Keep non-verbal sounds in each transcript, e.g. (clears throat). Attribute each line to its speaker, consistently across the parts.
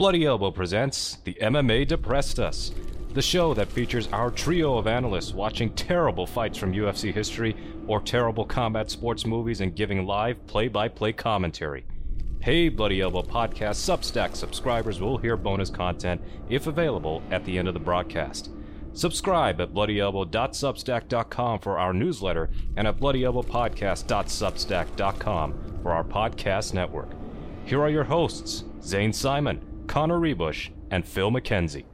Speaker 1: Bloody Elbow presents the MMA Depressed Us, the show that features our trio of analysts watching terrible fights from UFC history or terrible combat sports movies and giving live play by play commentary. Hey, Bloody Elbow Podcast Substack subscribers will hear bonus content if available at the end of the broadcast. Subscribe at bloodyelbow.substack.com for our newsletter and at bloodyelbowpodcast.substack.com for our podcast network. Here are your hosts, Zane Simon, Connor Ruebusch, and Phil Mackenzie.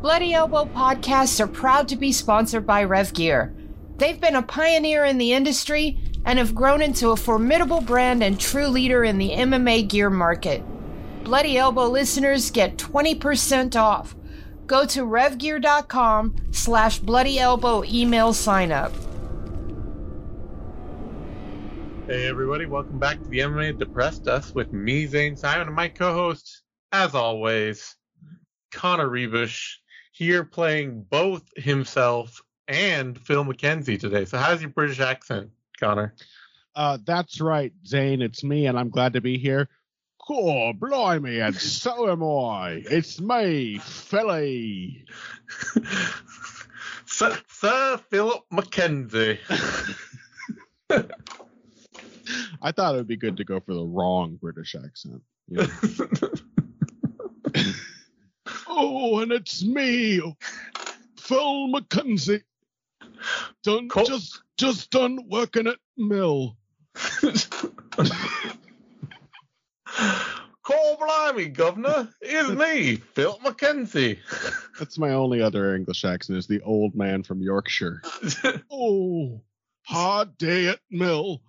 Speaker 2: Bloody Elbow podcasts are proud to be sponsored by RevGear. They've been a pioneer in the industry and have grown into a formidable brand and true leader in the MMA gear market. Bloody Elbow listeners get 20% off. Go to revgear.com slash bloody elbow email sign up.
Speaker 3: Hey everybody, welcome back to the MMA Depressed Us with me, Zane Simon, and my co-host, as always, Connor Ruebusch, here playing both himself and Phil Mackenzie today. So how's your British accent, Connor?
Speaker 4: Uh, that's right, Zane. It's me, and I'm glad to be here. Oh, blimey, and so am I. It's me, Philly. (laughs)
Speaker 3: Sir, Sir Philip Mackenzie. (laughs)
Speaker 4: I thought it would be good to go for the wrong British accent. you know. (laughs) oh, and it's me, Phil Mackenzie. Done just just done working at mill.
Speaker 3: Call blimey, governor. It's me, Philip Mackenzie.
Speaker 4: That's my only other English accent is the old man from Yorkshire. (laughs) Oh, hard day at mill.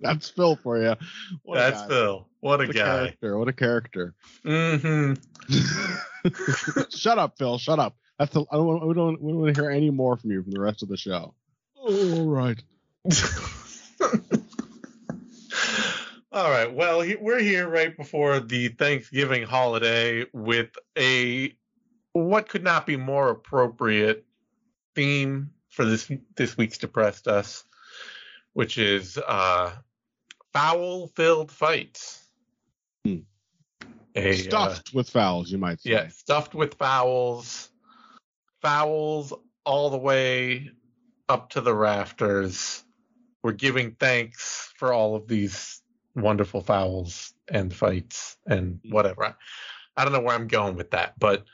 Speaker 4: That's Phil for you. What
Speaker 3: That's. Phil. What a
Speaker 4: What a
Speaker 3: guy.
Speaker 4: character. What a character.
Speaker 3: hmm (laughs)
Speaker 4: shut up, Phil. Shut up. That's the, I don't, we don't, we don't want to hear any more from you from the rest of the show. All right. (laughs) (laughs)
Speaker 3: All right. Well, we're here right before the Thanksgiving holiday with a what could not be more appropriate theme for this this week's depressed us, which is uh, foul-filled fights.
Speaker 4: Hmm.
Speaker 3: A, uh,
Speaker 4: Stuffed with fouls, you might say.
Speaker 3: yeah, stuffed with fouls, fouls all the way up to the rafters. We're giving thanks for all of these wonderful fouls and fights and whatever. I, don't know where I'm going with that, but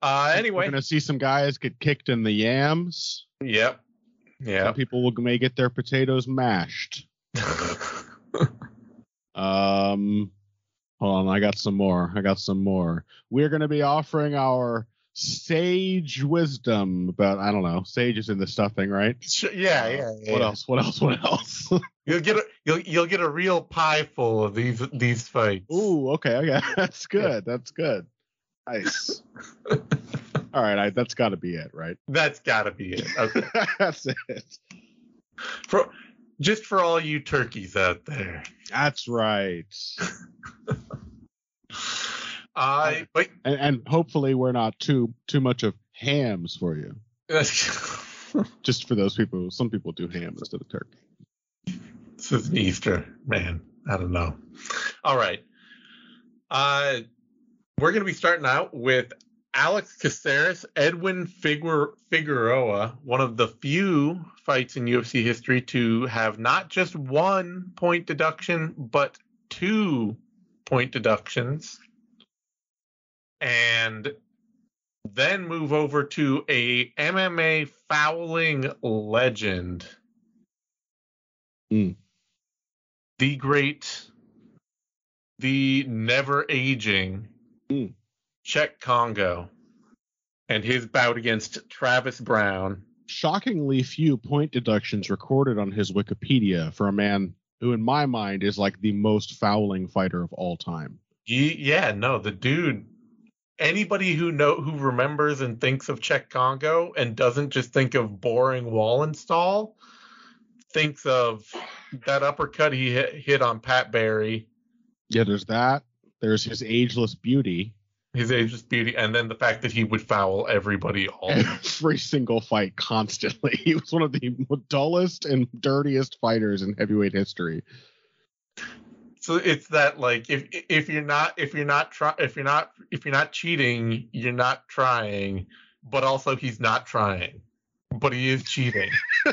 Speaker 3: uh, anyway, We're
Speaker 4: gonna see some guys get kicked in the yams.
Speaker 3: yep,
Speaker 4: Yeah.
Speaker 3: Some
Speaker 4: people will, may get their potatoes mashed. (laughs) Um, hold on, I got some more. I got some more. We're going to be offering our sage wisdom about I don't know. Sage is in the stuffing, right?
Speaker 3: Sure, yeah, uh, yeah, yeah.
Speaker 4: What
Speaker 3: yeah.
Speaker 4: else? What else? What else? (laughs)
Speaker 3: You'll get a you'll you'll get a real pie full of these these fights.
Speaker 4: Ooh, okay, okay. (laughs) That's good. That's good. Nice. (laughs) All right, I, that's got to be it, right?
Speaker 3: That's got to be it. Okay.
Speaker 4: that's it.
Speaker 3: for just for all you turkeys out there.
Speaker 4: That's right.
Speaker 3: I but
Speaker 4: And, and hopefully we're not too too much of hams for you. (laughs) Just for those people. Some people do ham instead of turkey.
Speaker 3: this is an Easter, man. I don't know. All right. Uh we're gonna be starting out with Alex Caceres, Edwin Figur- Figueroa, one of the few fights in UFC history to have not just one point deduction, but two point deductions. And then move over to a MMA fouling legend.
Speaker 4: Mm.
Speaker 3: The great, the never aging
Speaker 4: Mm.
Speaker 3: Cheick Kongo and his bout against Travis Browne.
Speaker 4: shockingly few point deductions recorded on his Wikipedia for a man who, in my mind, is like the most fouling fighter of all time.
Speaker 3: Ye- yeah, no, the dude. Anybody who know who remembers and thinks of Cheick Kongo and doesn't just think of boring wall install, thinks of that uppercut he hit, hit on Pat Barry.
Speaker 4: Yeah, there's that. There's his ageless beauty.
Speaker 3: his ageless beauty, and then the fact that he would foul everybody all. (laughs)
Speaker 4: Every single fight, constantly. (laughs) He was one of the dullest and dirtiest fighters in heavyweight history.
Speaker 3: So it's that like if if you're not if you're not try if you're not if you're not cheating, you're not trying, but also he's not trying, but he is cheating. (laughs)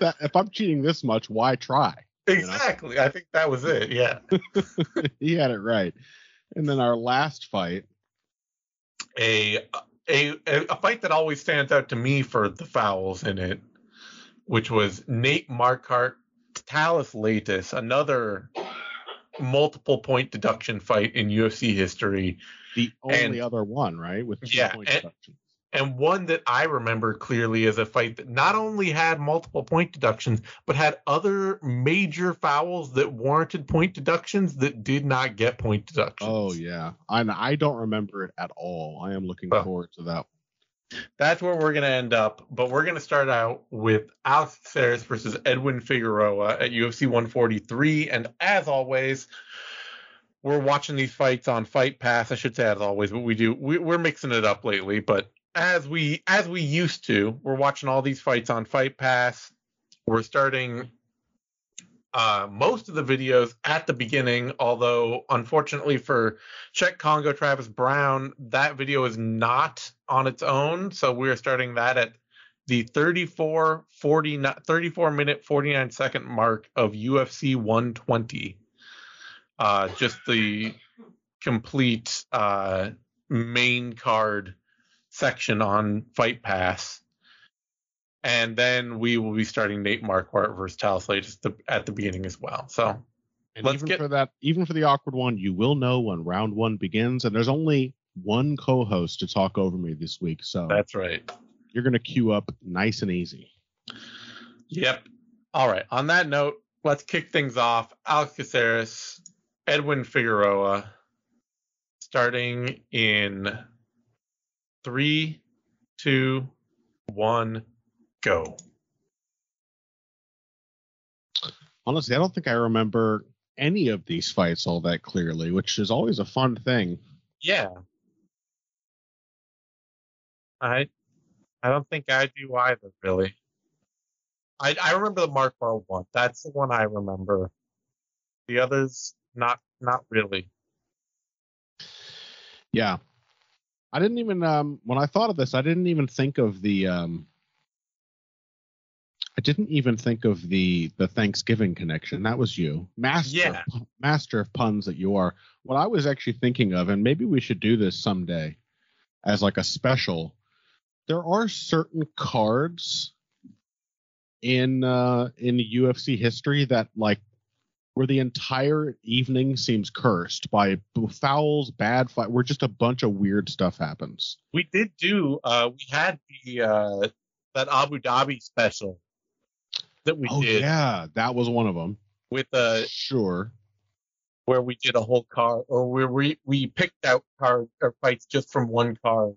Speaker 4: that, if I'm cheating this much, why try? know?
Speaker 3: Exactly. I think that was it. Yeah. (laughs)
Speaker 4: he had it right. And then our last fight,
Speaker 3: a a a fight that always stands out to me for the fouls in it, which was Nate Marquardt, Thales Leites, another multiple point deduction fight in UFC history,
Speaker 4: the only
Speaker 3: And-
Speaker 4: other one, right? With
Speaker 3: Yeah,
Speaker 4: point
Speaker 3: and-
Speaker 4: deductions.
Speaker 3: and one that I remember clearly is a fight that not only had multiple point deductions, but had other major fouls that warranted point deductions that did not get point deductions.
Speaker 4: Oh yeah, and I don't remember it at all. I am looking
Speaker 3: Oh.
Speaker 4: forward to that.
Speaker 3: That's where we're going to end up. But we're going to start out with Alex Caceres versus Edwin Figueroa at UFC 143. And as always, we're watching these fights on Fight Pass. I should say as always, but we do we, we're mixing it up lately. But as we as we used to, we're watching all these fights on Fight Pass. We're starting uh, most of the videos at the beginning, although unfortunately for Cheick Kongo Travis Browne, that video is not on its own. So we're starting that at the 34 49 34 minute 49 second mark of UFC 120. Uh, just the complete uh, main card section on Fight Pass. And then we will be starting Nate Marquardt versus Thales Leites the, at the beginning as well. So
Speaker 4: And even
Speaker 3: get-
Speaker 4: for that, even for the awkward one, you will know when round one begins. And there's only one co-host to talk over me this week, so
Speaker 3: that's right.
Speaker 4: you're gonna queue up nice and easy.
Speaker 3: Yep. All right. On that note, let's kick things off. Alex Caceres, Edwin Figueroa, starting in three, two, one, go.
Speaker 4: Honestly, I don't think I remember any of these fights all that clearly, which is always a fun thing.
Speaker 3: Yeah. I I don't think I do either, really. I I remember the Marquardt one. That's the one I remember. The others not not really.
Speaker 4: Yeah. I didn't even um when I thought of this, I didn't even think of the um I didn't even think of the the Thanksgiving connection. That was you. Master
Speaker 3: Yeah.
Speaker 4: of master of puns that you are. What I was actually thinking of and maybe we should do this someday as like a special. There are certain cards in uh in UFC history that like where the entire evening seems cursed by fouls, bad fight, where just a bunch of weird stuff happens.
Speaker 3: We did do uh we had the uh that Abu Dhabi special that we
Speaker 4: oh
Speaker 3: did
Speaker 4: yeah, that was one of them.
Speaker 3: with uh
Speaker 4: Sure.
Speaker 3: where we did a whole card or where we we picked out card or fights just from one card.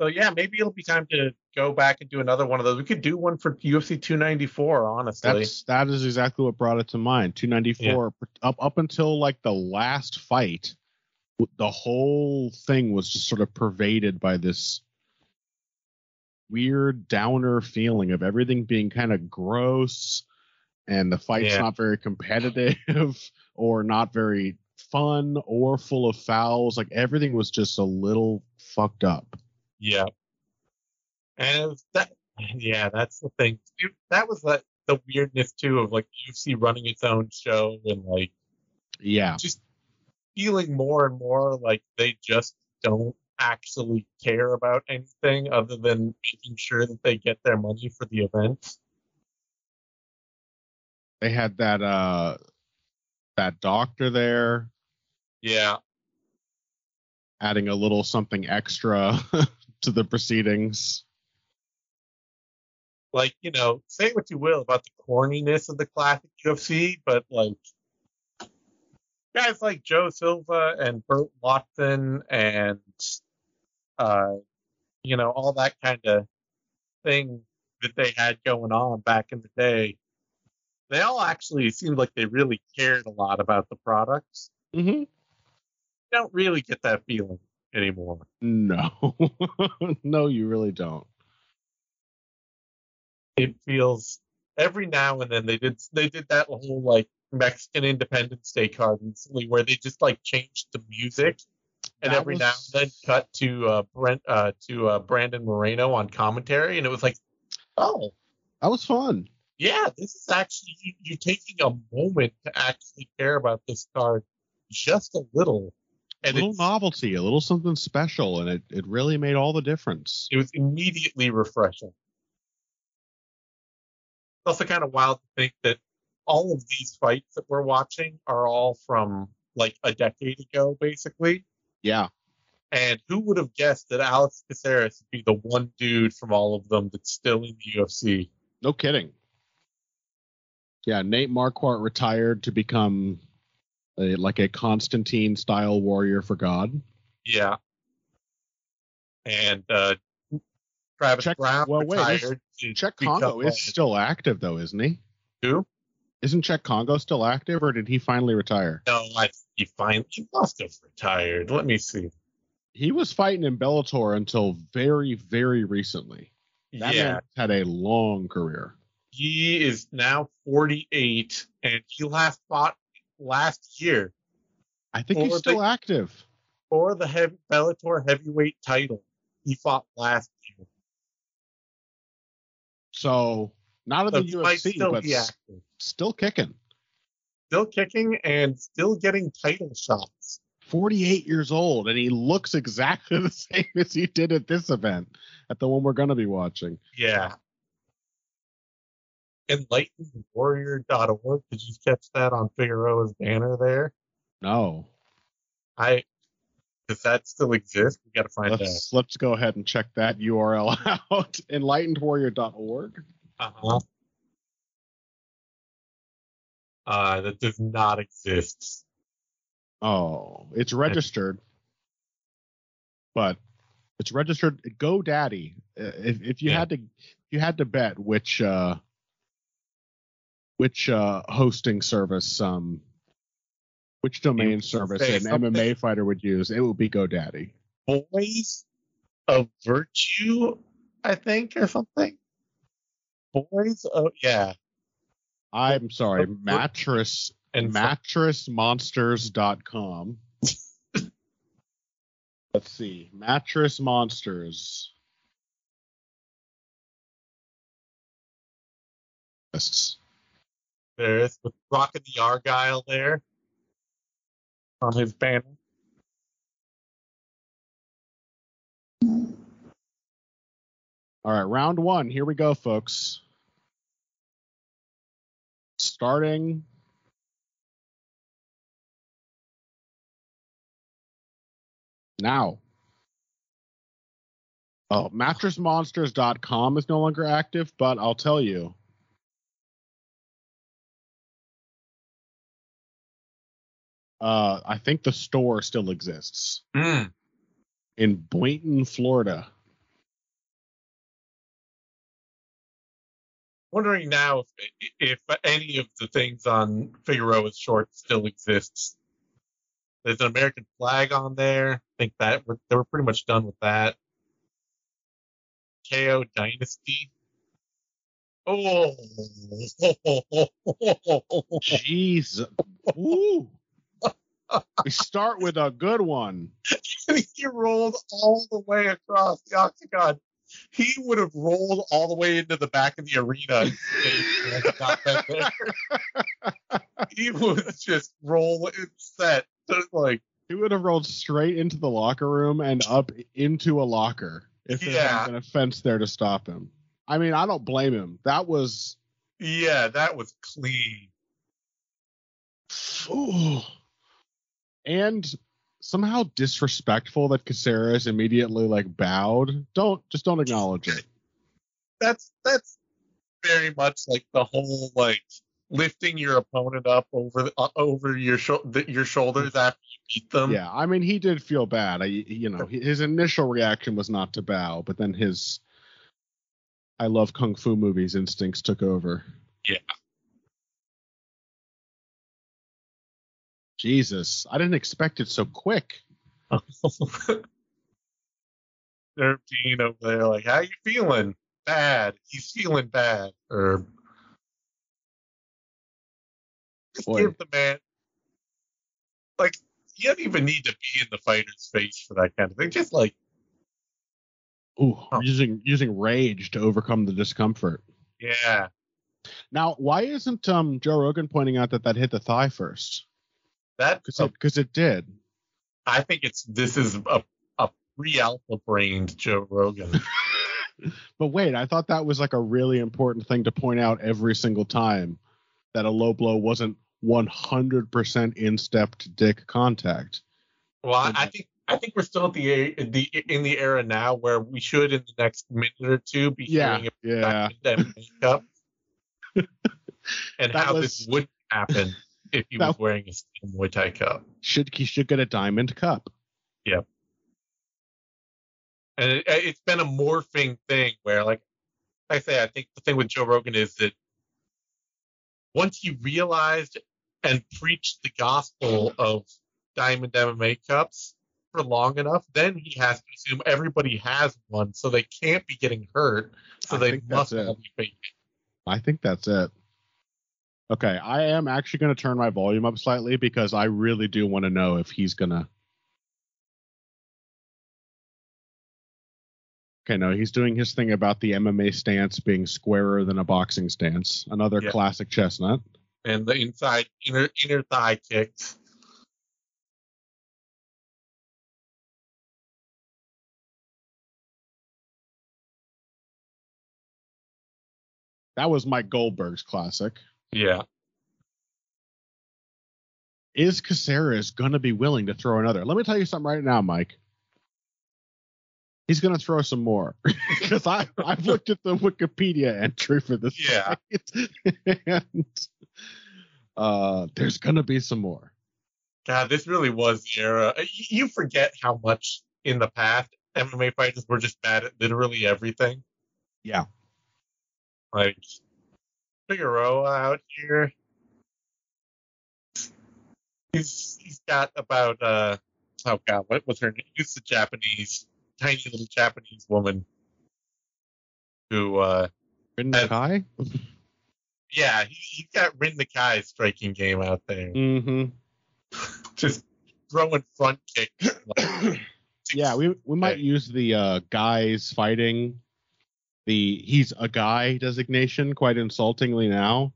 Speaker 3: So yeah, maybe it'll be time to go back and do another one of those. We could do one for UFC 294, honestly.
Speaker 4: That's that is exactly what brought it to mind. 294 up up until like the last fight, the whole thing was just sort of pervaded by this weird downer feeling of everything being kind of gross and the fight's
Speaker 3: Yeah.
Speaker 4: not very competitive (laughs) or not very fun or full of fouls. Like everything was just a little fucked up.
Speaker 3: Yeah. And that (laughs) yeah, that's the thing. That was like the weirdness too of like UFC running its own show and like
Speaker 4: Yeah.
Speaker 3: just feeling more and more like they just don't actually care about anything other than making sure that they get their money for the event.
Speaker 4: They had that uh that doctor there
Speaker 3: Yeah.
Speaker 4: adding a little something extra (laughs) to the proceedings.
Speaker 3: like you know, say what you will about the corniness of the classic UFC, but like guys like Joe Silva and Burt Watson and uh, you know, all that kind of thing that they had going on back in the day. They all actually seemed like they really cared a lot about the products.
Speaker 4: Mm-hmm.
Speaker 3: don't really get that feeling anymore.
Speaker 4: No, (laughs) no, you really don't.
Speaker 3: It feels every now and then they did they did that whole like Mexican Independence Day card recently where they just like changed the music and
Speaker 4: That
Speaker 3: every
Speaker 4: was-
Speaker 3: now and then cut to uh Brent uh to uh Brandon Moreno on commentary and it was like oh
Speaker 4: That was fun.
Speaker 3: yeah this is actually you, you're taking a moment to actually care about this card just a little
Speaker 4: A little novelty, a little something special, and it, it really made all the difference.
Speaker 3: it was immediately refreshing. It's also kind of wild to think that all of these fights that we're watching are all from like a decade ago, basically.
Speaker 4: Yeah,
Speaker 3: And who would have guessed that Alex Caceres would be the one dude from all of them that's still in the UFC?
Speaker 4: no kidding. Yeah, Nate Marquardt retired to become a, like a Constantine style warrior for God.
Speaker 3: Yeah. And uh, Travis
Speaker 4: Check-
Speaker 3: Browne
Speaker 4: well, wait,
Speaker 3: retired.
Speaker 4: Cheick
Speaker 3: Kongo
Speaker 4: is still active though, isn't he?
Speaker 3: Who?
Speaker 4: Isn't Cheick Kongo still active, or did he finally retire?
Speaker 3: No, I he finally he must have retired. Let me see.
Speaker 4: He was fighting in Bellator until very, very recently. That
Speaker 3: yeah.
Speaker 4: man had a long career.
Speaker 3: He is now 48, and he last fought last year
Speaker 4: I think he's still
Speaker 3: they-
Speaker 4: active.
Speaker 3: for the heavy, Bellator heavyweight title. He fought last year.
Speaker 4: So not in
Speaker 3: So
Speaker 4: the UFC, but still kicking.
Speaker 3: Still kicking and still getting title shots.
Speaker 4: 48 years old, and he looks exactly (laughs) the same as he did at this event, at the one we're going to be watching.
Speaker 3: Yeah. EnlightenedWarrior.org. Did you catch that on Figueroa's banner there?
Speaker 4: No,
Speaker 3: I. Does that still exist? We got to find out.
Speaker 4: let's let's go ahead and check that URL (laughs) out. Enlightenedwarrior.org.
Speaker 3: Uh-huh. Uh, that does not exist.
Speaker 4: Oh, it's registered, but it's registered GoDaddy. Uh, If if you
Speaker 3: Yeah.
Speaker 4: had to, you had to bet which uh, which uh, hosting service, um, which domain service an
Speaker 3: something-
Speaker 4: MMA fighter would use, it would be GoDaddy.
Speaker 3: Boys of Virtue, I think, or something. Boys oh yeah,
Speaker 4: I'm sorry, mattress
Speaker 3: and
Speaker 4: mattressmonsters.com. Let's see, mattress monsters. Lists.
Speaker 3: there is with Rockin' the Argyle there on his banner.
Speaker 4: All right, round one. Here we go, folks. Starting. Now. Oh, mattressmonsters.com is no longer active, but I'll tell you. Uh, I think the store still exists
Speaker 3: Mm.
Speaker 4: in Boynton, Florida.
Speaker 3: Wondering now if, if any of the things on Figueroa's short still exists. There's an American flag on there. I think that we're, they were pretty much done with that. KO Dynasty. Oh, (laughs)
Speaker 4: Jeez. Ooh. (laughs) We start with a good one. (laughs)
Speaker 3: he rolled all the way across the octagon. He would have rolled all the way into the back of the arena. (laughs) he had not been there. he was just rolling set, just like
Speaker 4: He would have rolled straight into the locker room and up into a locker if there
Speaker 3: Yeah.
Speaker 4: hadn't been a fence there to stop him. I mean, I don't blame him. That was
Speaker 3: yeah, that was clean.
Speaker 4: ooh. and somehow disrespectful that Caceres immediately like bowed. Don't just don't acknowledge it.
Speaker 3: That's that's very much like the whole like lifting your opponent up over uh, over your your shoulders after you beat them.
Speaker 4: yeah, I mean, he did feel bad. I, you know, his initial reaction was not to bow, but then his I love kung fu movies instincts took over. Jesus, I didn't expect it so quick. (laughs)
Speaker 3: Thirteen over there, like, how you feeling? Bad. He's feeling bad. Or just
Speaker 4: Boy.
Speaker 3: give the man like you don't even need to be in the fighter's face for that kind of thing. Just like,
Speaker 4: Ooh,
Speaker 3: Oh.
Speaker 4: using using rage to overcome the discomfort.
Speaker 3: yeah,
Speaker 4: Now, why isn't um Joe Rogan pointing out that that hit the thigh first?
Speaker 3: That
Speaker 4: Because oh, it, 'cause it did.
Speaker 3: I think it's this is a a pre alpha brained Joe Rogan. (laughs)
Speaker 4: But wait, I thought that was like a really important thing to point out every single time that a low blow wasn't 100% in step to dick contact.
Speaker 3: Well, I, I think I think we're still at the the in the era now where we should in the next minute or two be
Speaker 4: Yeah,
Speaker 3: hearing
Speaker 4: yeah.
Speaker 3: about that makeup (laughs) and
Speaker 4: That
Speaker 3: how
Speaker 4: was-
Speaker 3: this would happen if he was wearing a steel Muay Thai cup.
Speaker 4: Should he should get a diamond cup? Yep.
Speaker 3: And it, it's been a morphing thing where, like I say, I think the thing with Joe Rogan is that once he realized and preached the gospel of Diamond MMA cups for long enough, then he has to assume everybody has one, so they can't be getting hurt. So
Speaker 4: I
Speaker 3: they must
Speaker 4: that's it.
Speaker 3: all be fake.
Speaker 4: I think that's it. Okay, I am actually going to turn my volume up slightly because I really do want to know if he's going to. Okay, no, he's doing his thing about the MMA stance being squarer than a boxing stance. Another
Speaker 3: Yeah.
Speaker 4: classic chestnut.
Speaker 3: And the inside inner inner thigh kicks.
Speaker 4: That was Mike Goldberg's classic.
Speaker 3: Yeah.
Speaker 4: Is Caceres going to be willing to throw another? Let me tell you something right now, Mike. He's going to throw some more (laughs) because I I've looked at the Wikipedia entry for this.
Speaker 3: Yeah.
Speaker 4: fight, (laughs) and uh, there's going to be some more.
Speaker 3: God, this really was the era. You forget how much in the past MMA fighters were just bad at literally everything.
Speaker 4: Yeah.
Speaker 3: Like Figueroa out here. He's he's got about uh oh god, what was her name? Who's the Japanese tiny little Japanese woman who uh
Speaker 4: Rin Nakai?
Speaker 3: yeah, he, he's got Rin Nakai striking game out there.
Speaker 4: Mm-hmm.
Speaker 3: Just throwing front kicks. like, (coughs)
Speaker 4: Yeah, we we might use the uh, guys fighting the he's a guy designation quite insultingly now.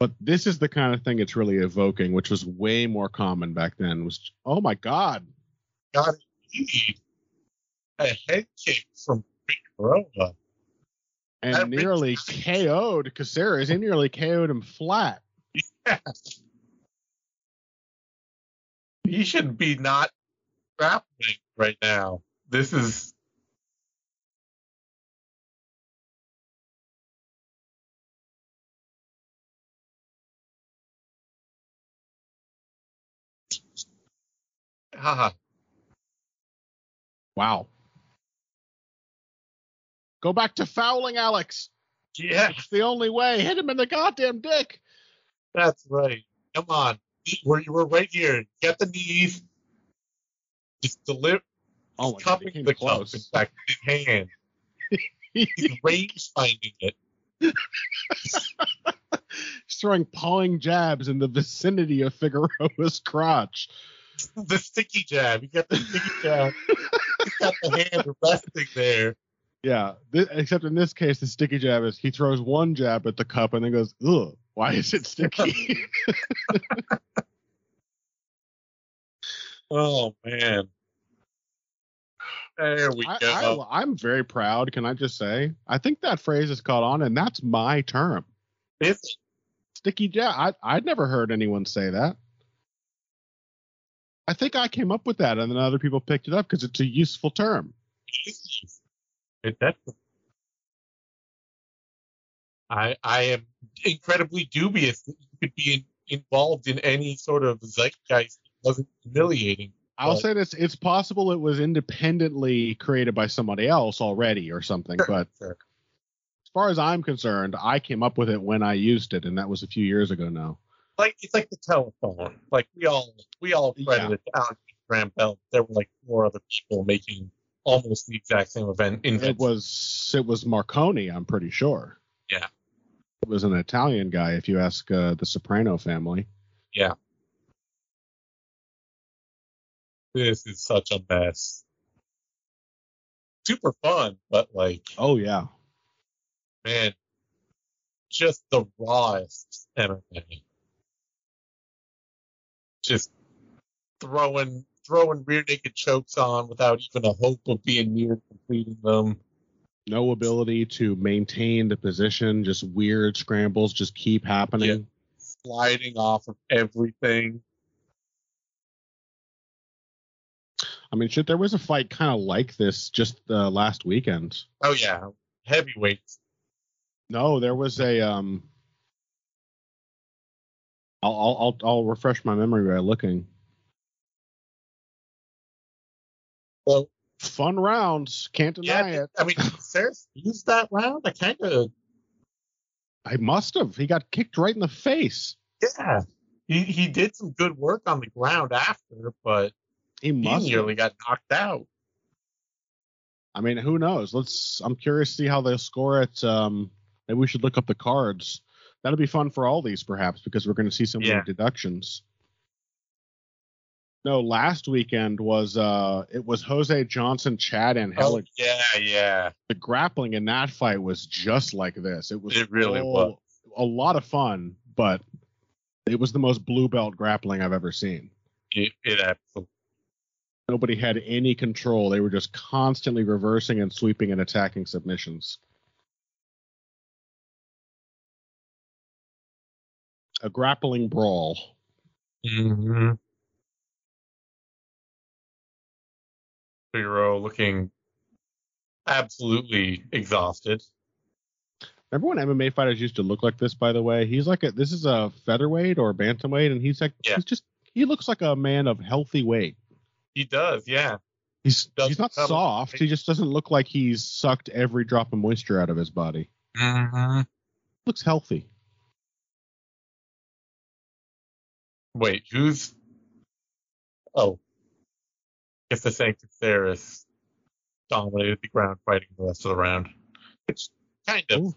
Speaker 4: But this is the kind of thing it's really evoking, which was way more common back then. Was oh my god,
Speaker 3: got a head kick from Figueroa.
Speaker 4: and
Speaker 3: That
Speaker 4: nearly KO'd Caceres. He nearly KO'd him flat. Yeah.
Speaker 3: He should be not grappling right now. This is haha.
Speaker 4: Wow. Go back to fouling, Alex.
Speaker 3: Yeah,
Speaker 4: It's the only way. Hit him in the goddamn dick.
Speaker 3: that's right. Come on. We're, we're right here. Get the knees. Just deliver.
Speaker 4: Oh my god,
Speaker 3: cupping
Speaker 4: came
Speaker 3: the
Speaker 4: close.
Speaker 3: cup, in fact, in hand. He's (laughs) range finding it.
Speaker 4: He's throwing pawing jabs in the vicinity of Figueroa's crotch.
Speaker 3: The sticky jab. You got the sticky jab. He's got the hand resting there.
Speaker 4: Yeah, thi- except in this case, the sticky jab is he throws one jab at the cup and then goes, "Ugh, why is it sticky?" (laughs)
Speaker 3: Oh man. There we
Speaker 4: I,
Speaker 3: go.
Speaker 4: I, I'm very proud. Can I just say, I think that phrase has caught on, and that's my term.
Speaker 3: It's?
Speaker 4: Sticky jab. I I'd never heard anyone say that. I think I came up with that, and then other people picked it up because it's a useful term.
Speaker 3: It definitely. I I am incredibly dubious that you could be in, involved in any sort of zeitgeist that wasn't humiliating.
Speaker 4: I'll
Speaker 3: But-
Speaker 4: say this: it's possible it was independently created by somebody else already or something, but
Speaker 3: Sure.
Speaker 4: as far as I'm concerned, I came up with it when I used it, and that was a few years ago now.
Speaker 3: Like it's like the telephone. Like we all we all credited Alex Graham Bell. There were like four other people making almost the exact same event. In
Speaker 4: It was it was Marconi, I'm pretty sure.
Speaker 3: Yeah.
Speaker 4: It was an Italian guy, if you ask uh, the Soprano family. Yeah.
Speaker 3: This is such a mess. Super fun, but like
Speaker 4: Oh yeah.
Speaker 3: man, just the rawest MMA. Just throwing throwing rear naked chokes on without even a hope of being near completing them.
Speaker 4: No ability to maintain the position, just weird scrambles just keep happening.
Speaker 3: Sliding off of everything.
Speaker 4: I mean, shit, there was a fight kind of like this just uh, last weekend.
Speaker 3: Oh yeah, heavyweights.
Speaker 4: No, there was a um. I'll I'll I'll, I'll refresh my memory by looking.
Speaker 3: Well,
Speaker 4: Fun rounds, can't deny
Speaker 3: yeah,
Speaker 4: it.
Speaker 3: I mean, Ceres used that round. I kind of
Speaker 4: I must have. He got kicked right in the face.
Speaker 3: yeah. He he did some good work on the ground after, but
Speaker 4: He
Speaker 3: he
Speaker 4: must. have.
Speaker 3: nearly got knocked out.
Speaker 4: I mean, who knows? Let's. I'm curious to see how they'll score it. Um, maybe we should look up the cards. That'll be fun for all these, perhaps, because we're going to see some
Speaker 3: Yeah.
Speaker 4: more deductions. No, last weekend was uh, it was Jose Johnson, Chad, and
Speaker 3: Oh yeah, yeah.
Speaker 4: The grappling in that fight was just like this. It was
Speaker 3: It really
Speaker 4: so-
Speaker 3: was.
Speaker 4: a lot of fun, but it was the most blue belt grappling I've ever seen.
Speaker 3: It, it absolutely.
Speaker 4: Nobody had any control. They were just constantly reversing and sweeping and attacking submissions. A grappling brawl.
Speaker 3: Mm-hmm. Figaro looking absolutely exhausted.
Speaker 4: Remember when MMA fighters used to look like this? By the way, he's like a. This is a featherweight or bantamweight, and he's like
Speaker 3: Yeah.
Speaker 4: he's just he looks like a man of healthy weight.
Speaker 3: He does, yeah.
Speaker 4: He's
Speaker 3: Doesn't
Speaker 4: he's not soft. He just doesn't look like he's sucked every drop of moisture out of his body.
Speaker 3: Mm-hmm.
Speaker 4: Looks healthy.
Speaker 3: Wait, who's? Oh, guess the Saint Ceres dominated the ground fighting the rest of the round. It's kind of
Speaker 4: Ooh.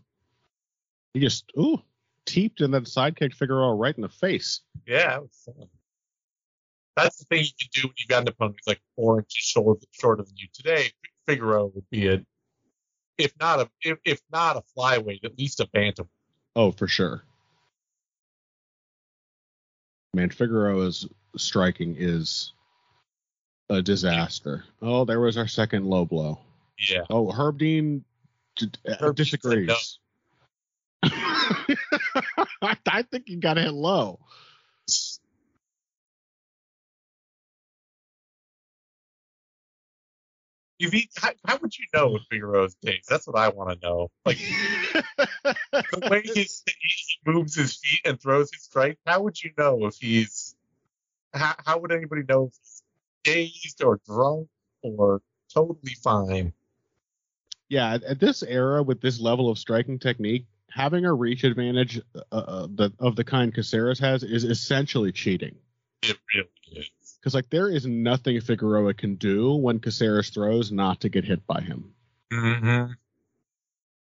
Speaker 4: He just ooh teeped and then sidekicked Figueroa right in the face.
Speaker 3: yeah. Fun. That's the thing you can do when you've got an opponent who's like four inches short, shorter than you. Today, Figaro would be a, if not a, if, if not a flyweight, at least a bantam.
Speaker 4: Oh, for sure. Man, Figueroa's striking is a disaster. Oh, there was our second low blow.
Speaker 3: Yeah.
Speaker 4: Oh, Herb Dean d- uh,
Speaker 3: Herb
Speaker 4: disagrees. I, (laughs) I think he got hit low.
Speaker 3: If he, how, how would you know what Figaro's days? That's what I want to know. Like (laughs) the way he, he moves his feet and throws his strike. How would you know if he's? How, how would anybody know if he's dazed or drunk or totally fine?
Speaker 4: yeah, at, at this era with this level of striking technique, having a reach advantage uh, uh, the, of the kind Caceres has is essentially cheating.
Speaker 3: It really is.
Speaker 4: Because like there is nothing Figueroa can do when Caceres throws not to get hit by him.
Speaker 3: Mm-hmm.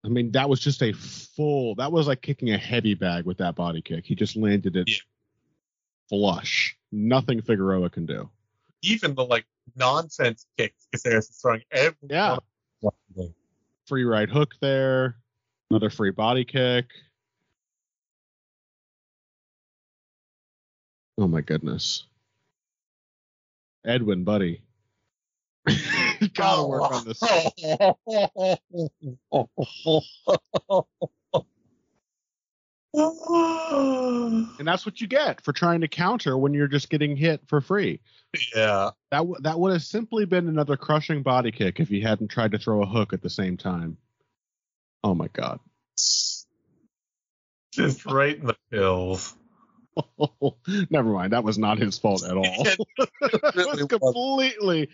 Speaker 4: I mean, that was just a full. That was like kicking a heavy bag with that body kick. He just landed it
Speaker 3: Yeah.
Speaker 4: flush. Nothing Figueroa can do.
Speaker 3: Even the like nonsense kicks Caceres is throwing every
Speaker 4: Yeah. Free right hook there. Another free body kick. Oh my goodness. Edwin, buddy. you (laughs) gotta work on this. (laughs) And that's what you get for trying to counter when you're just getting hit for free.
Speaker 3: yeah.
Speaker 4: That w- that would have simply been another crushing body kick if he hadn't tried to throw a hook at the same time. Oh my god.
Speaker 3: Just right in the pills. (laughs)
Speaker 4: Never mind. That was not his fault at all. (laughs)
Speaker 3: It (laughs)
Speaker 4: That was completely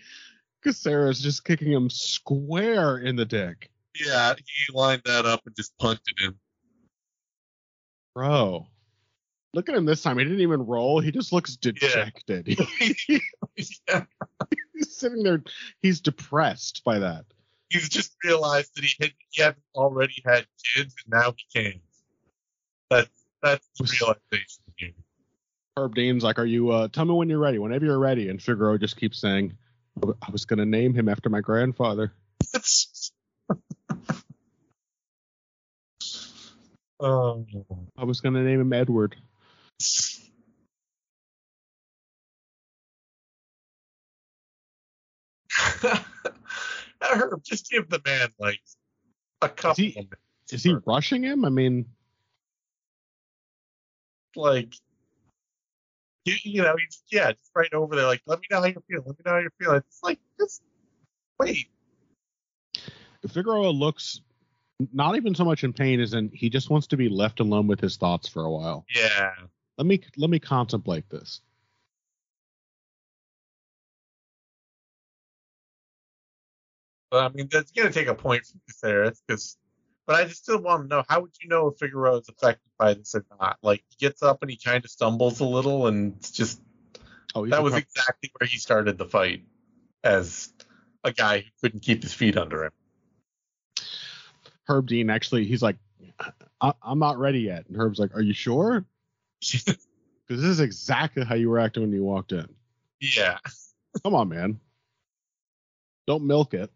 Speaker 4: Caceres just kicking him square in the dick.
Speaker 3: Yeah, he lined that up and just punted him.
Speaker 4: Bro. Look at him this time. He didn't even roll. He just looks dejected.
Speaker 3: yeah.
Speaker 4: he's sitting there. He's depressed by that.
Speaker 3: He's just realized that he had he hadn't already had kids and now he can. That's that's the realization.
Speaker 4: Herb Dean's like, "Are you? uh Tell me when you're ready. Whenever you're ready." And Figaro just keeps saying, "I was going to name him after my grandfather." (laughs)
Speaker 3: Oh.
Speaker 4: I was going to name him Edward. (laughs)
Speaker 3: I heard just give the man like a couple
Speaker 4: he-
Speaker 3: of minutes.
Speaker 4: Is he rushing him? I mean,
Speaker 3: like you, you know, he's yeah, just right over there, like, let me know how you're feeling, let me know how you're feeling. It's like just wait.
Speaker 4: Figueroa looks not even so much in pain as in he just wants to be left alone with his thoughts for a while.
Speaker 3: Yeah.
Speaker 4: Let me let me contemplate this.
Speaker 3: But I mean that's gonna take a point from Caceres because but I just still want to know how would you know if Figueroa is affected by this or not? Like he gets up and he kind of stumbles a little and it's just
Speaker 4: Oh,
Speaker 3: that was
Speaker 4: pro-
Speaker 3: exactly where he started the fight as a guy who couldn't keep his feet under him.
Speaker 4: Herb Dean. Actually, he's like, I- I'm not ready yet. And Herb's like, Are you sure? (laughs) Because this is exactly how you were acting when you walked in.
Speaker 3: yeah.
Speaker 4: Come on, man. Don't milk it.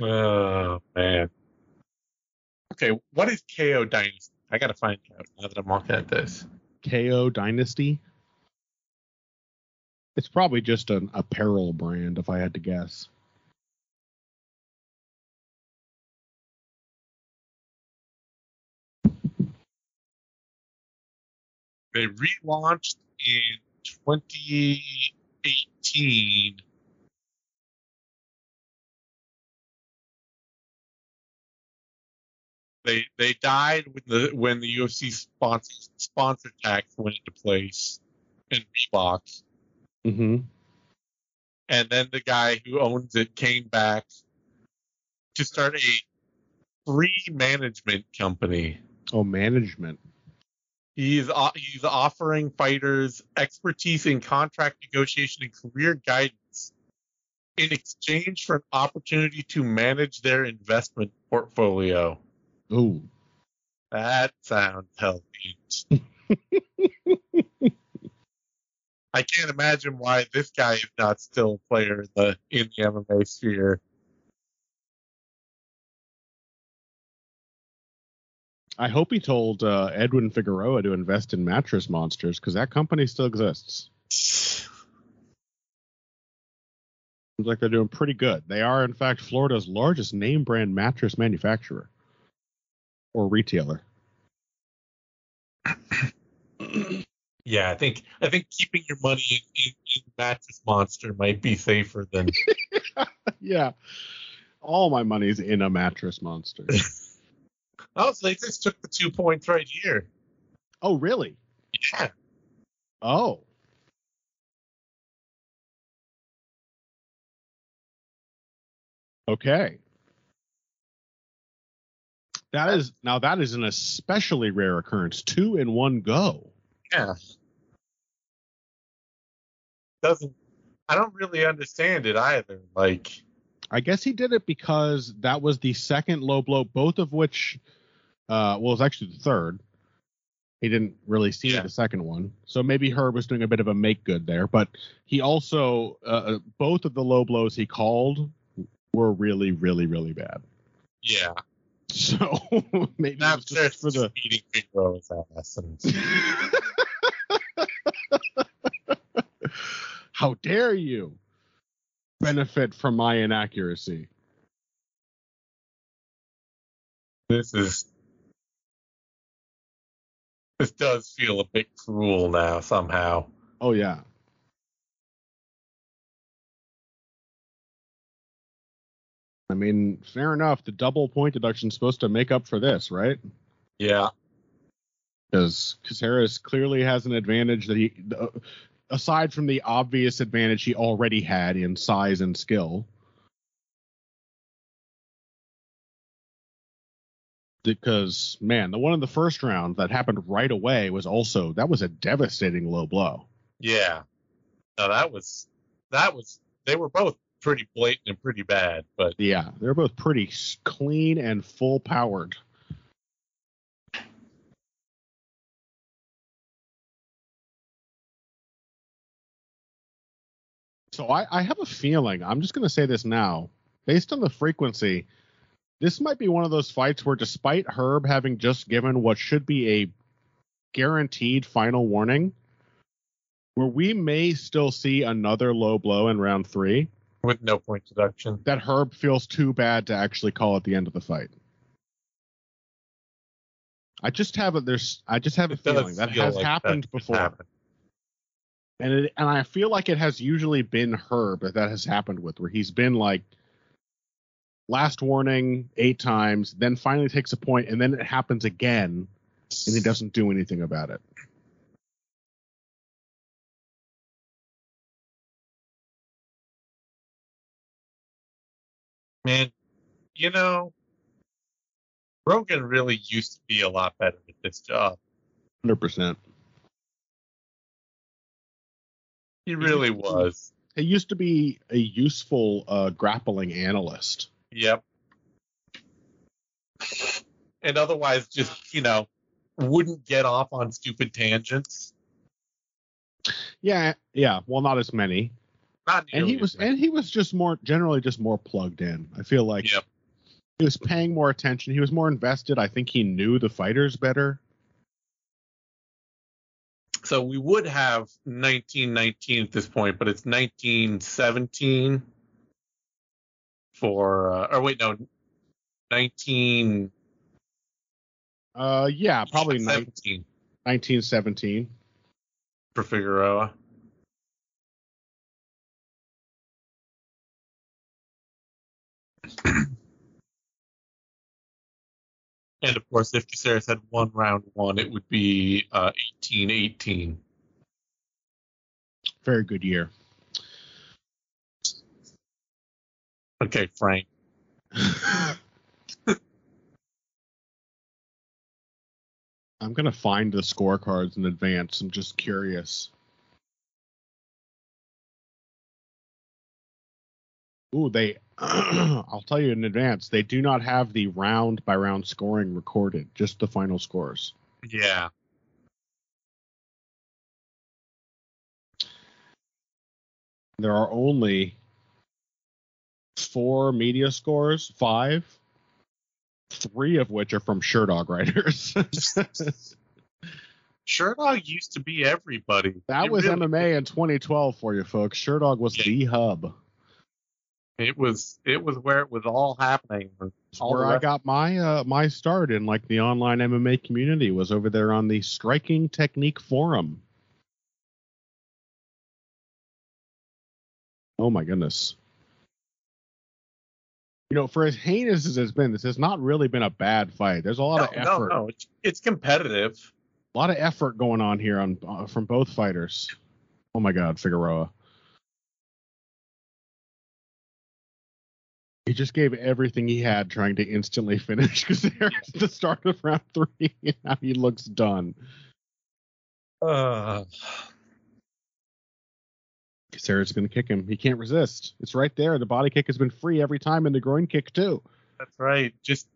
Speaker 3: Oh man. Okay, what is KO Dynasty? I gotta find out now that I'm looking at this.
Speaker 4: KO Dynasty. It's probably just an apparel brand, if I had to guess.
Speaker 3: They relaunched in 2018. They they died when the when the UFC sponsor sponsor tax went into place in Reebok,
Speaker 4: Mm-hmm.
Speaker 3: and then the guy who owns it came back to start a free management company.
Speaker 4: Oh, management.
Speaker 3: He's he's offering fighters expertise in contract negotiation and career guidance in exchange for an opportunity to manage their investment portfolio.
Speaker 4: Oh,
Speaker 3: That sounds healthy. (laughs) I can't imagine why this guy is not still a player in the in the MMA sphere.
Speaker 4: I hope he told uh, Edwin Figueroa to invest in Mattress Monsters because that company still exists. Seems like they're doing pretty good. They are, in fact, Florida's largest name brand mattress manufacturer or retailer.
Speaker 3: Yeah, I think I think keeping your money in, in, in Mattress Monster might be safer than (laughs)
Speaker 4: yeah. All my money's in a Mattress Monster.
Speaker 3: Oh, so they just took the two points right here.
Speaker 4: oh, really?
Speaker 3: Yeah.
Speaker 4: Oh. Okay. That is now that is an especially rare occurrence. Two in one go.
Speaker 3: Yeah. Doesn't I don't really understand it either. Like
Speaker 4: I guess he did it because that was the second low blow, both of which, uh, well, it was actually the third. He didn't really see
Speaker 3: Yeah.
Speaker 4: the second one, so maybe Herb was doing a bit of a make good there. But he also, uh, uh, both of the low blows he called were really, really, really bad.
Speaker 3: yeah.
Speaker 4: So (laughs) maybe
Speaker 3: Now
Speaker 4: just for the.
Speaker 3: beating Figueroa's ass and
Speaker 4: How dare you benefit from my inaccuracy?
Speaker 3: this is this does feel a bit cruel now somehow.
Speaker 4: Oh yeah. I mean, fair enough. The double point deduction is supposed to make up for this, right?
Speaker 3: Yeah.
Speaker 4: because Caceres clearly has an advantage that he, aside from the obvious advantage he already had in size and skill. Because man, the one in the first round that happened right away was also that was a devastating low blow.
Speaker 3: Yeah. No, that was that was they were both pretty blatant and pretty bad, but
Speaker 4: Yeah, they're both pretty clean and full powered. So I, I have a feeling, I'm just going to say this now, based on the frequency, this might be one of those fights where, despite Herb having just given what should be a guaranteed final warning, where we may still see another low blow in round three,
Speaker 3: with no point deduction.
Speaker 4: that Herb feels too bad to actually call at the end of the fight. I just have a there's I just have a
Speaker 3: It
Speaker 4: feeling that
Speaker 3: feel
Speaker 4: has
Speaker 3: like
Speaker 4: happened
Speaker 3: that
Speaker 4: before,
Speaker 3: happen.
Speaker 4: and it, and I feel like it has usually been Herb that that has happened with, where he's been like last warning eight times, then finally takes a point, and then it happens again, and he doesn't do anything about it.
Speaker 3: Man, you know, Rogan really used to be a lot better at this job.
Speaker 4: Hundred percent.
Speaker 3: He really was.
Speaker 4: He used to be a useful uh, grappling analyst.
Speaker 3: Yep. And otherwise, just you know, wouldn't get off on stupid tangents.
Speaker 4: Yeah, yeah. Well, not as many. And he was
Speaker 3: as
Speaker 4: and he was just more generally just more plugged in. I feel like
Speaker 3: Yep.
Speaker 4: he was paying more attention. He was more invested. I think he knew the fighters better.
Speaker 3: So we would have 1919 at this point, but it's 1917 for, uh, or wait, no, 19
Speaker 4: Uh, yeah, probably ni-
Speaker 3: 17
Speaker 4: 1917.
Speaker 3: for Figueroa. (clears throat) and of course, if Caceres had won round one, it would be uh, 1818.
Speaker 4: Very good year.
Speaker 3: Okay, Frank. (laughs)
Speaker 4: I'm gonna find the scorecards in advance. I'm just curious. Ooh, they. (clears throat) I'll tell you in advance. They do not have the round by round scoring recorded. Just the final scores.
Speaker 3: Yeah.
Speaker 4: There are only four media scores, five, three of which are from Sherdog writers. (laughs)
Speaker 3: Sherdog used to be everybody.
Speaker 4: that
Speaker 3: It
Speaker 4: was
Speaker 3: really-
Speaker 4: MMA in 2012 for you folks. Sherdog was
Speaker 3: Yeah.
Speaker 4: the hub.
Speaker 3: It was it was where it was all happening. All
Speaker 4: where I got my uh, my start in like the online MMA community was over there on the Striking Technique forum. Oh my goodness. You know, for as heinous as it's been, this has not really been a bad fight. There's a lot of
Speaker 3: no, no, no, it's, it's competitive.
Speaker 4: a lot of effort going on here on uh, from both fighters. Oh my God, Figueroa. He just gave everything he had trying to instantly (laughs) finish because there's the start of round three. (laughs) and Now he looks done.
Speaker 3: Uh,
Speaker 4: Sarah's going to kick him. He can't resist. It's right there. The body kick has been free every time, and the groin kick too.
Speaker 3: that's right. Just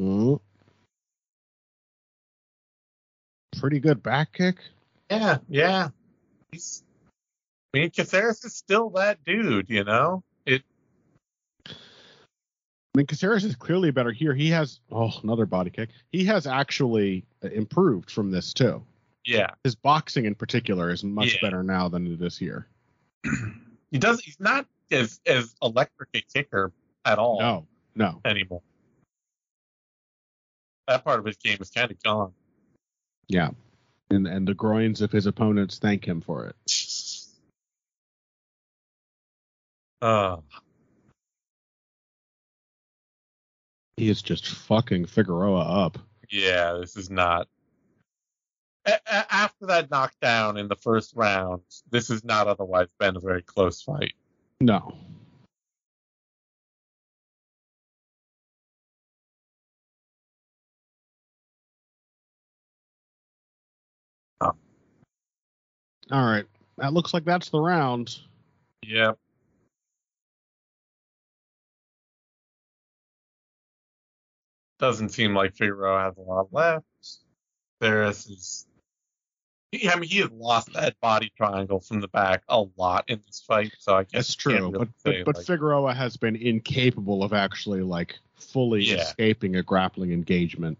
Speaker 4: Oh. Pretty good back kick.
Speaker 3: yeah, yeah. He's. I mean, Caceres is still that dude, you know. It
Speaker 4: I mean, Caceres is clearly better here. He has oh another body kick. He has actually improved from this too.
Speaker 3: yeah.
Speaker 4: His boxing in particular is much
Speaker 3: Yeah.
Speaker 4: better now than it is here. (clears throat)
Speaker 3: He does. He's not as as electric a kicker at all
Speaker 4: No, no.
Speaker 3: anymore. That part of his game is kind of gone.
Speaker 4: Yeah. And and the groins of his opponents thank him for it. (laughs)
Speaker 3: Uh,
Speaker 4: He is just fucking Figueroa up.
Speaker 3: Yeah, this is not. A- a- after that knockdown in the first round, this has not otherwise been a very close fight.
Speaker 4: No.
Speaker 3: Oh.
Speaker 4: All right. That looks like that's the round.
Speaker 3: Yep. Doesn't seem like Figueroa has a lot left. Ferris is. He, I mean, he has lost that body triangle from the back a lot in this fight, so I guess
Speaker 4: That's true.
Speaker 3: really
Speaker 4: But but, but
Speaker 3: like-
Speaker 4: Figueroa has been incapable of actually like fully
Speaker 3: Yeah.
Speaker 4: escaping a grappling engagement.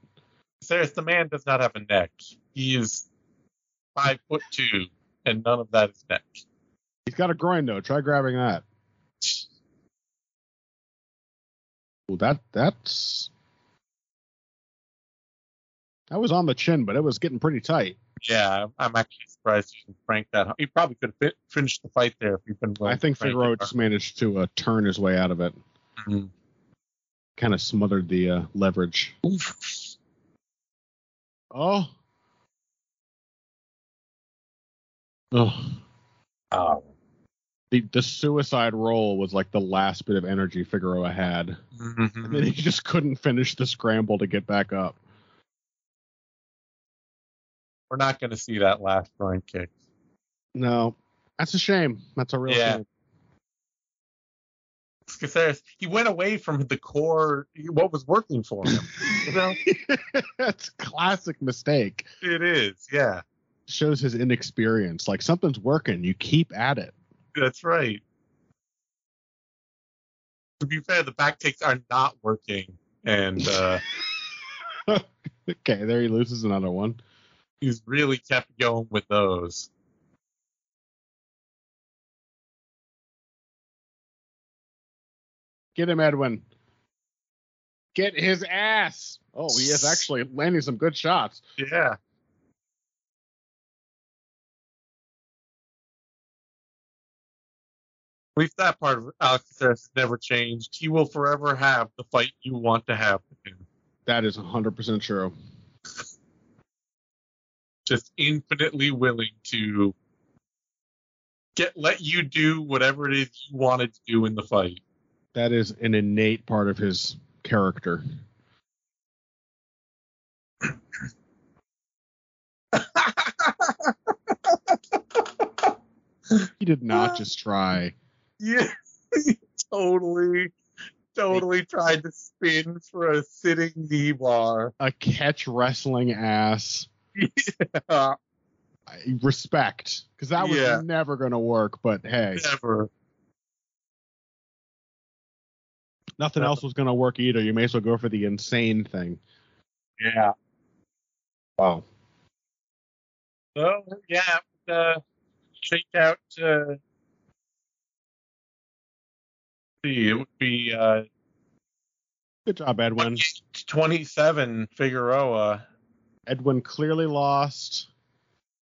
Speaker 3: Ferris, the man does not have a neck. He is five foot two, and none of that is neck.
Speaker 4: He's got a groin though. Try grabbing that. Well, that that's that was on the chin, but it was getting pretty tight.
Speaker 3: Yeah, I'm actually surprised he can crank that. He probably could have finished the fight there if he'd been. willing
Speaker 4: I think Figueroa just managed to uh, turn his way out of it.
Speaker 3: Mhm.
Speaker 4: Kind of smothered the uh, leverage. Oh. Oh.
Speaker 3: Oh.
Speaker 4: The, the suicide roll was like the last bit of energy Figueroa had.
Speaker 3: Mhm.
Speaker 4: And then he just couldn't finish the scramble to get back up.
Speaker 3: We're not going to see that last groin kick.
Speaker 4: No. That's a shame. That's a real
Speaker 3: Yeah.
Speaker 4: shame.
Speaker 3: Caceres, he went away from the core, what was working for him. You know? (laughs)
Speaker 4: That's a classic mistake.
Speaker 3: it is, yeah.
Speaker 4: Shows his inexperience. Like something's working, you keep at it.
Speaker 3: That's right. To be fair, the back kicks are not working, and uh, (laughs)
Speaker 4: Okay, there he loses another one.
Speaker 3: He's really kept going with those.
Speaker 4: Get him, Edwin. Get his ass. Oh, he is actually landing some good shots.
Speaker 3: Yeah. At least that part of has never changed. He will forever have the fight you want to have with him.
Speaker 4: That is 100% true.
Speaker 3: Just infinitely willing to get let you do whatever it is you wanted to do in the fight.
Speaker 4: That is an innate part of his character. (laughs) He did not (laughs) just try.
Speaker 3: yeah, he totally, totally tried to spin for a sitting knee bar.
Speaker 4: A catch wrestling ass.
Speaker 3: Yeah, (laughs)
Speaker 4: Respect. Because that was
Speaker 3: Yeah.
Speaker 4: never going to work, but hey,
Speaker 3: never.
Speaker 4: nothing else was going to work either. You may as well go for the insane thing.
Speaker 3: Yeah.
Speaker 4: Wow.
Speaker 3: So yeah, uh, shake out. Uh, see, it would be uh,
Speaker 4: Good job, Edwin.
Speaker 3: 27 Figueroa.
Speaker 4: Edwin clearly lost,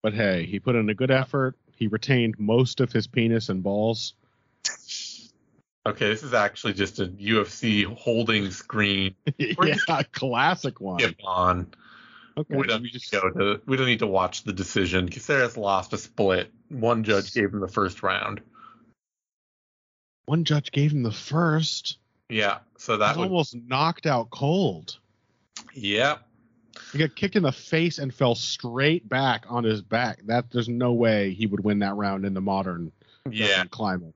Speaker 4: but hey, he put in a good effort. He retained most of his penis and balls.
Speaker 3: Okay, this is actually just a UFC holding screen. (laughs)
Speaker 4: Yeah, classic one.
Speaker 3: Skip on.
Speaker 4: Okay.
Speaker 3: We don't need to go to. We don't need to watch the decision. Caceres lost a split. One judge gave him the first round.
Speaker 4: One judge gave him the first.
Speaker 3: Yeah, so that
Speaker 4: was
Speaker 3: would.
Speaker 4: almost knocked out cold.
Speaker 3: Yeah,
Speaker 4: He got kicked in the face and fell straight back on his back. That there's no way he would win that round in the modern
Speaker 3: yeah.
Speaker 4: climate.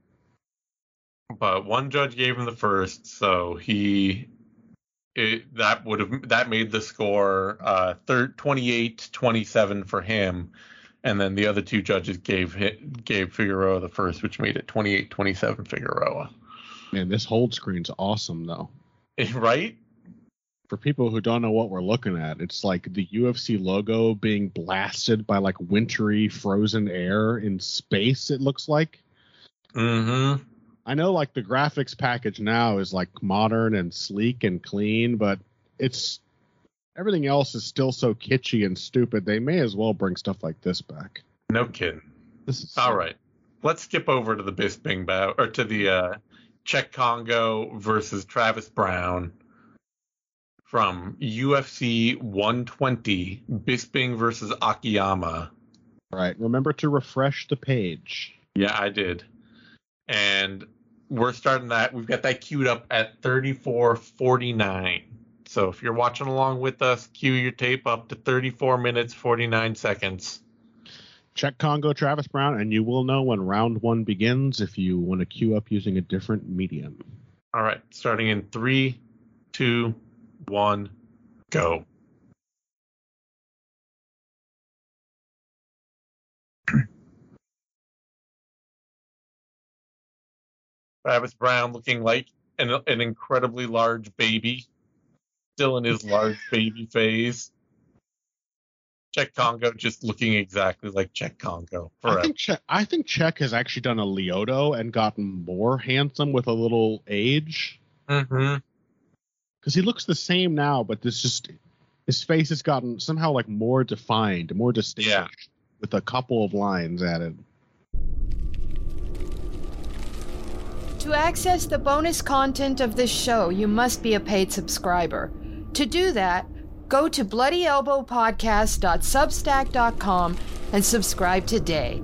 Speaker 3: but one judge gave him the first, so he it, that would have that made the score uh third 28-27 for him and then the other two judges gave hit, gave Figueroa the first which made it 28-27 Figueroa.
Speaker 4: Man, this hold screen's awesome though. (laughs)
Speaker 3: right?
Speaker 4: For people who don't know what we're looking at, it's like the UFC logo being blasted by like wintry frozen air in space. It looks like.
Speaker 3: Mm-hmm.
Speaker 4: I know like the graphics package now is like modern and sleek and clean, but it's everything else is still so kitschy and stupid. They may as well bring stuff like this back.
Speaker 3: No kidding.
Speaker 4: This is
Speaker 3: All right. Let's skip over to the Bisping bout or to the uh Cheick Kongo versus Travis Browne from UFC 120, Bisping versus Akiyama.
Speaker 4: Right. Remember to refresh the page.
Speaker 3: Yeah, I did. And we're starting that. We've got that queued up at 34:49. So if you're watching along with us, cue your tape up to 34 minutes 49 seconds.
Speaker 4: Cheick Kongo Travis Browne, and you will know when round one begins if you want to queue up using a different medium.
Speaker 3: All right, starting in three, two, one, go. Travis Browne looking like an, an incredibly large baby, still in his large baby phase. Cheick Kongo just looking exactly like Cheick Kongo
Speaker 4: I
Speaker 3: forever.
Speaker 4: think Cheick, I think Cheick has actually done a Lyoto and gotten more handsome with a little age
Speaker 3: Mm-hmm.
Speaker 4: Because he looks the same now, but this just his face has gotten somehow like more defined, more distinguished, with a couple of lines added.
Speaker 2: To access the bonus content of this show, you must be a paid subscriber. To do that, go to bloodyelbowpodcast.substack.com and subscribe today.